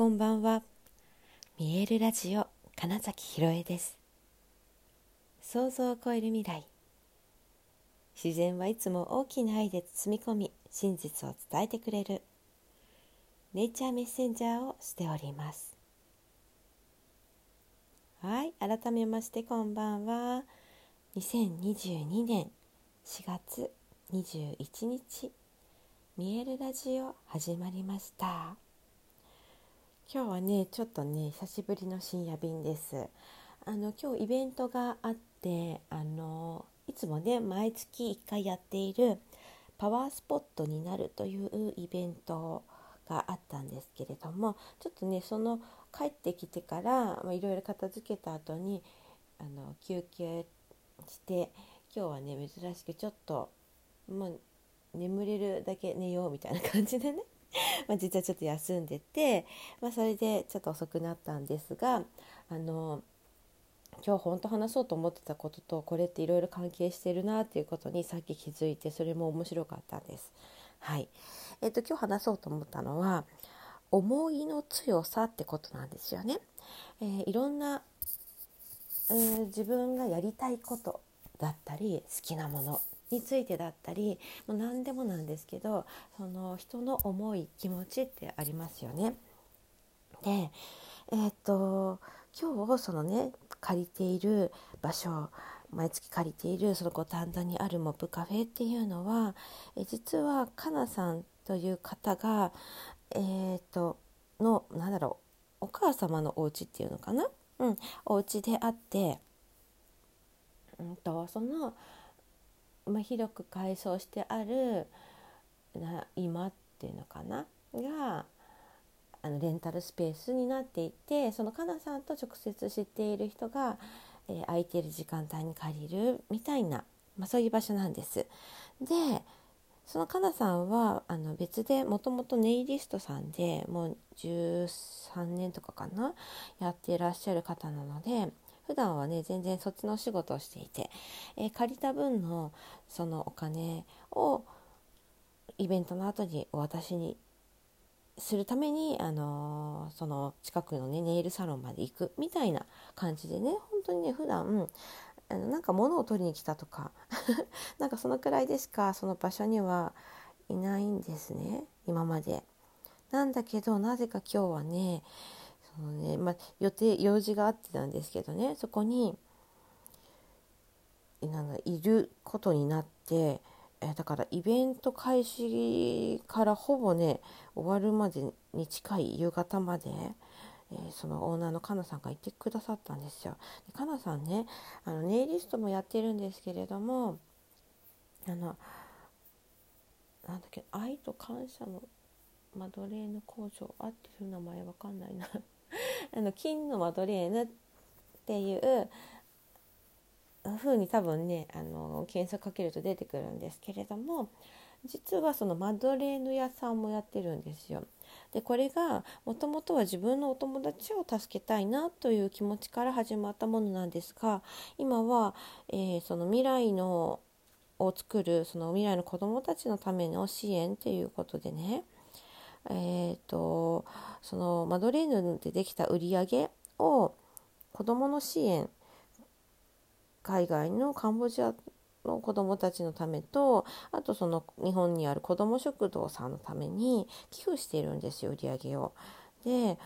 こんばんは。見えるラジオ金崎ひろえです。想像を超える未来。自然はいつも大きな愛で包み込み真実を伝えてくれる。ネイチャーメッセンジャーをしております。はい改めましてこんばんは。2022年4月21日見えるラジオ始まりました。今日はねちょっとね久しぶりの深夜便です。あの今日イベントがあってあのいつもね毎月1回やっているパワースポットになるというイベントがあったんですけれどもちょっとねその帰ってきてからいろいろ片付けた後にあの休憩して今日はね珍しくちょっともう眠れるだけ寝ようみたいな感じでね ま実はちょっと休んでて、まあ、それでちょっと遅くなったんですがあの今日本当話そうと思ってたこととこれっていろいろ関係してるなっていうことにさっき気づいてそれも面白かったんです。はいえーと、今日話そうと思ったのは思いの強さってことなんですよね。えー、いろんな、えー、自分がやりたいことだったり好きなものについてだったりもう何でもなんですけどその人の思い気持ちってありますよね。でえー、っと今日そのね借りている場所毎月借りているその五反田にあるモップカフェっていうのはえ実はかなさんという方がえー、っとのなんだろうお母様のお家っていうのかな、うん、お家であって、うんとそのまあ、広く改装してあるな今っていうのかな？があのレンタルスペースになっていてそのかなさんと直接知っている人が、えー、空いている時間帯に借りるみたいな、まあ、そういう場所なんです。でそのかなさんはあの別でもともとネイリストさんでもう13年とかかな？やっていらっしゃる方なので普段はね全然そっちのお仕事をしていて、えー、借りた分のそのお金をイベントの後にお渡しにするために、あのー、その近くのねネイルサロンまで行くみたいな感じでね本当にね普段あのなんか物を取りに来たとか なんかそのくらいでしかその場所にはいないんですね今まで。なんだけどなぜか今日はねそのね、まあ、予定用事があってたんですけどね。そこになんだいることになって、えだからイベント開始からほぼね終わるまでに近い夕方まで、えー、そのオーナーのかなさんがいてくださったんですよ。でかなさんねあのネイリストもやってるんですけれどもあのなんだっけ愛と感謝のマドレーヌ工場合ってる名前わかんないな。あの金のマドレーヌっていう風に多分ねあの検索かけると出てくるんですけれども実はそのマドレーヌ屋さんもやってるんですよ。でこれがもともとは自分のお友達を助けたいなという気持ちから始まったものなんですが今は、えー、その未来のを作るその未来の子どもたちのための支援っていうことでねえーと、そのマドレーヌでできた売り上げを子どもの支援海外のカンボジアの子どもたちのためとあとその日本にある子ども食堂さんのために寄付しているんですよ売り上げを。で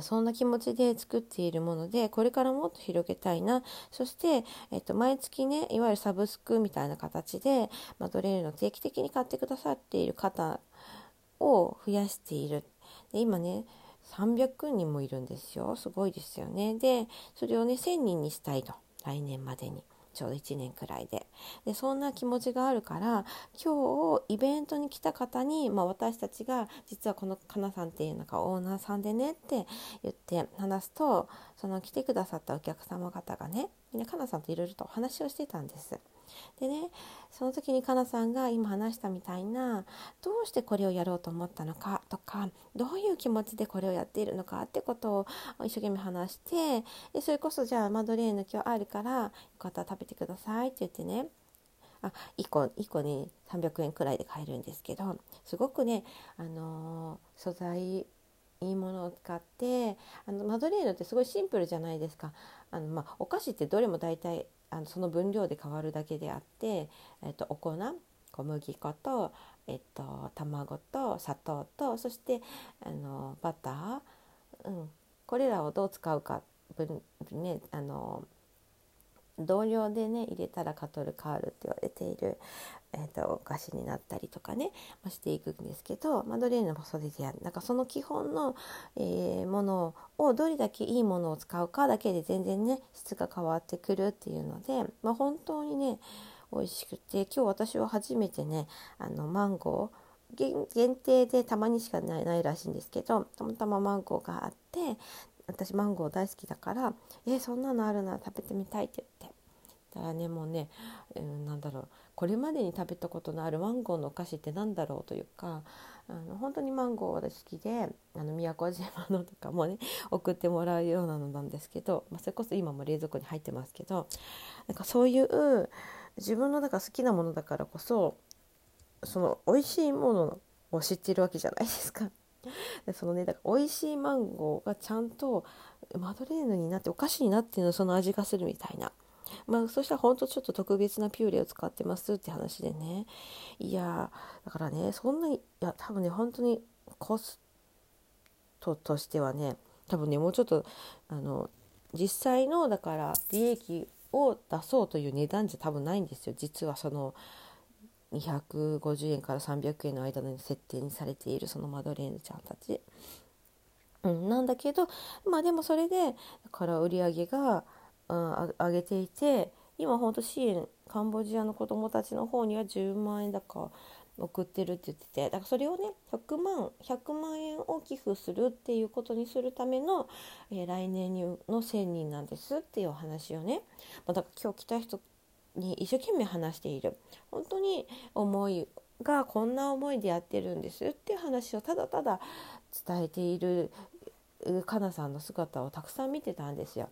そんな気持ちで作っているものでこれからもっと広げたいなそして、えっと、毎月ねいわゆるサブスクみたいな形でマドレーヌの定期的に買ってくださっている方を増やしている。で今ね300人もいるんですよ。すごいですよね。でそれをね1000人にしたいと。来年までに。ちょうど1年くらいで。でそんな気持ちがあるから今日イベントに来た方に、まあ、私たちが実はこのかなさんっていうのがオーナーさんでねって言って話すとその来てくださったお客様方がねみんなかなさんといろいろとお話をしてたんです。でねその時にかなさんが今話したみたいなどうしてこれをやろうと思ったのかとかどういう気持ちでこれをやっているのかってことを一生懸命話してでそれこそじゃあマドレーヌ今日あるからよかったら食べてくださいって言ってね。あ1個1個に300円くらいで買えるんですけどすごくね、あのー、素材いいものを使ってあのマドレーヌってすごいシンプルじゃないですか。あの、まあ、お菓子ってどれも大体あのその分量で変わるだけであって、えっと、お粉小麦粉と、えっと、卵と砂糖とそしてあのバター、うん、これらをどう使うか分、ね、あの同量でね入れたらカトルカールって言われている、えーと、お菓子になったりとかねしていくんですけどマドレーヌもそれでやるなんかその基本の、えー、ものをどれだけいいものを使うかだけで全然ね質が変わってくるっていうので、まあ、本当にね美味しくて今日私は初めてねあのマンゴー限定でたまにしかないらしいんですけどたまたまマンゴーがあって私マンゴー大好きだから「えそんなのあるなら食べてみたい」って言ってだからねもうね、うん、なんだろうこれまでに食べたことのあるマンゴーのお菓子って何だろうというかあの本当にマンゴーが好きであの宮古島のとかもね 送ってもらうようなのなんですけど、まあ、それこそ今も冷蔵庫に入ってますけどなんかそういう自分のだから好きなものだからこそその美味しいものを知ってるわけじゃないですか。でそのねだから美味しいマンゴーがちゃんとマドレーヌになってお菓子になってるのその味がするみたいな。まあ、そしたら本当ちょっと特別なピューレを使ってますって話でねいやだからねそんなにいや多分ね本当にコストとしてはね多分ねもうちょっとあの実際のだから利益を出そうという値段じゃ多分ないんですよ実はその250円から300円の間の設定にされているそのマドレーヌちゃんたち。うん、なんだけどまあでもそれでだから売り上げが、うん、上げていて今ほんと支援カンボジアの子どもたちの方には10万円だか送ってるって言っててだからそれをね100万100万円を寄付するっていうことにするための、えー、来年の1,000人なんですっていうお話をね、まあ、だから今日来た人に一生懸命話している本当に思いがこんな思いでやってるんですっていう話をただただ伝えているかなさんの姿をたくさん見てたんですよ。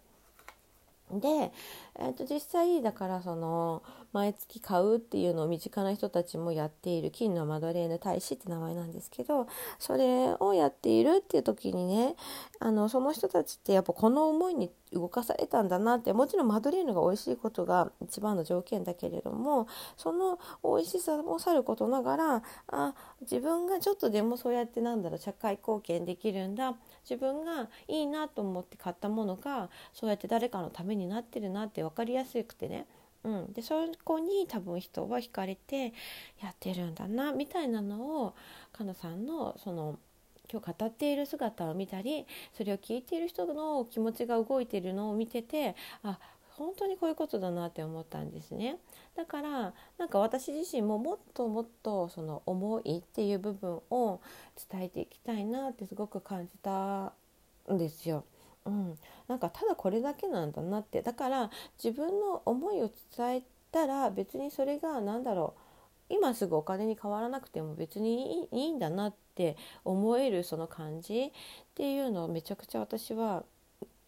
で、えー、と実際だからその毎月買うっていうのを身近な人たちもやっている金のマドレーヌ大使って名前なんですけどそれをやっているっていう時にねあのその人たちってやっぱこの思いに動かされたんだなってもちろんマドレーヌが美味しいことが一番の条件だけれどもその美味しさもさることながらあ自分がちょっとでもそうやってなんだろう社会貢献できるんだ自分がいいなと思って買ったものがそうやって誰かのためになってるなって分かりやすくてねうん、でそこに多分人は惹かれてやってるんだなみたいなのをかなさんのその今日語っている姿を見たりそれを聞いている人の気持ちが動いているのを見ててあ本当にこういうことだなって思ったんですねだからなんか私自身ももっともっとその思いっていう部分を伝えていきたいなってすごく感じたんですよ。うん、なんかただこれだけなんだなって。だから自分の思いを伝えたら別にそれが何だろう。今すぐお金に変わらなくても別にいいんだなって思えるその感じっていうのをめちゃくちゃ私は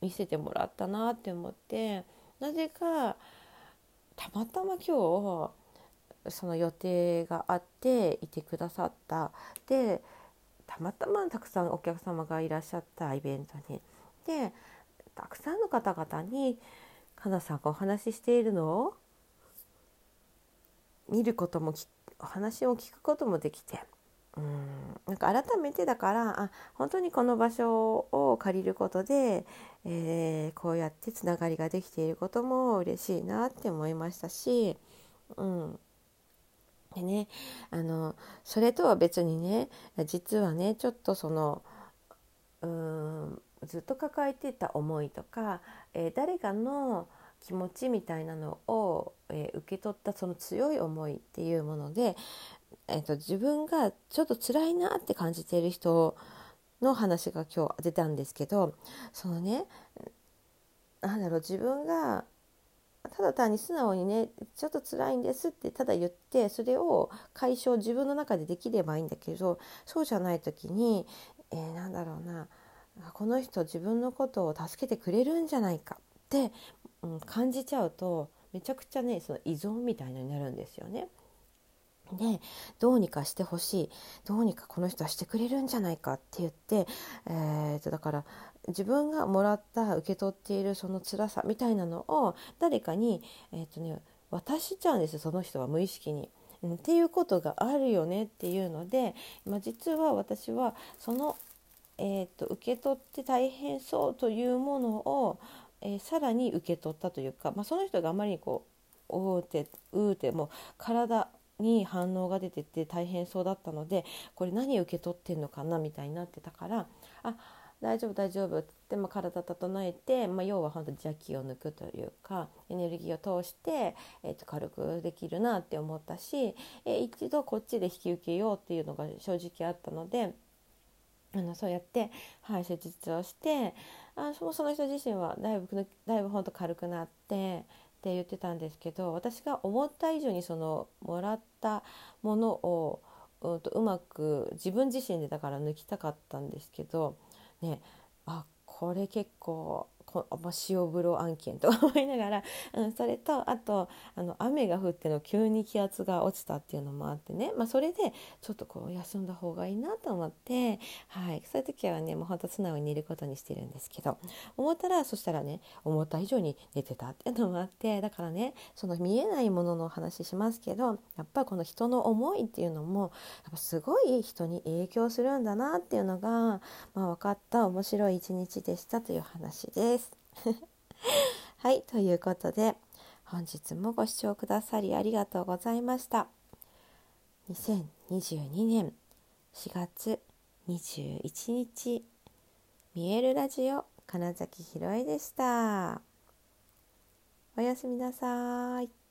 見せてもらったなって思って。なぜかたまたま今日その予定があっていてくださった。でたまたまたくさんお客様がいらっしゃったイベントにでたくさんの方々にかなさんがお話ししているのを見ることもお話を聞くこともできてうんなんか改めてだからあ本当にこの場所を借りることで、えー、こうやってつながりができていることも嬉しいなって思いましたし、うん、でねあのそれとは別にね実はねちょっとそのうんずっと抱えてた思いとか、えー、誰かの気持ちみたいなのを、えー、受け取ったその強い思いっていうもので、えーと、自分がちょっと辛いなって感じている人の話が今日出たんですけどそのねなんだろう自分がただ単に素直にねちょっと辛いんですってただ言ってそれを解消自分の中でできればいいんだけどそうじゃない時に、えー、なんだろうなこの人自分のことを助けてくれるんじゃないかって、うん、感じちゃうとめちゃくちゃねその依存みたいになるんですよね。でどうにかしてほしいどうにかこの人はしてくれるんじゃないかって言って、えー、とだから自分がもらった受け取っているその辛さみたいなのを誰かに、えーとね、渡しちゃうんですその人は無意識に。っていうことがあるよねっていうので、まあ、実は私はその、えーと、受け取って大変そうというものを、えー、さらに受け取ったというか、まあ、その人があまりにこうおーてうーてもう体に反応が出てて大変そうだったのでこれ何受け取ってんのかなみたいになってたからあ大丈夫大丈夫って、まあ、体整えて、まあ、要は本当邪気を抜くというかエネルギーを通して、えー、と軽くできるなって思ったし、えー、一度こっちで引き受けようっていうのが正直あったので。あのそうやって、はい、施術をしてあそその人自身はだいぶだいぶほんと軽くなってって言ってたんですけど私が思った以上にそのもらったものをうんとうまく自分自身でだから抜きたかったんですけどねあこれ結構こ塩風呂案件とか思いながら、うん、それとあとあの雨が降っての急に気圧が落ちたっていうのもあってね、まあ、それでちょっとこう休んだ方がいいなと思って、はい、そういう時はねもうほんと素直に寝ることにしてるんですけど思ったらそしたらね思った以上に寝てたっていうのもあってだからねその見えないものの話しますけどやっぱこの人の思いっていうのもやっぱすごい人に影響するんだなっていうのが、まあ、分かった面白い一日でしたという話です。はいということで本日もご視聴くださりありがとうございました。2022年4月21日見えるラジオ金崎ひろえでした。おやすみなさい。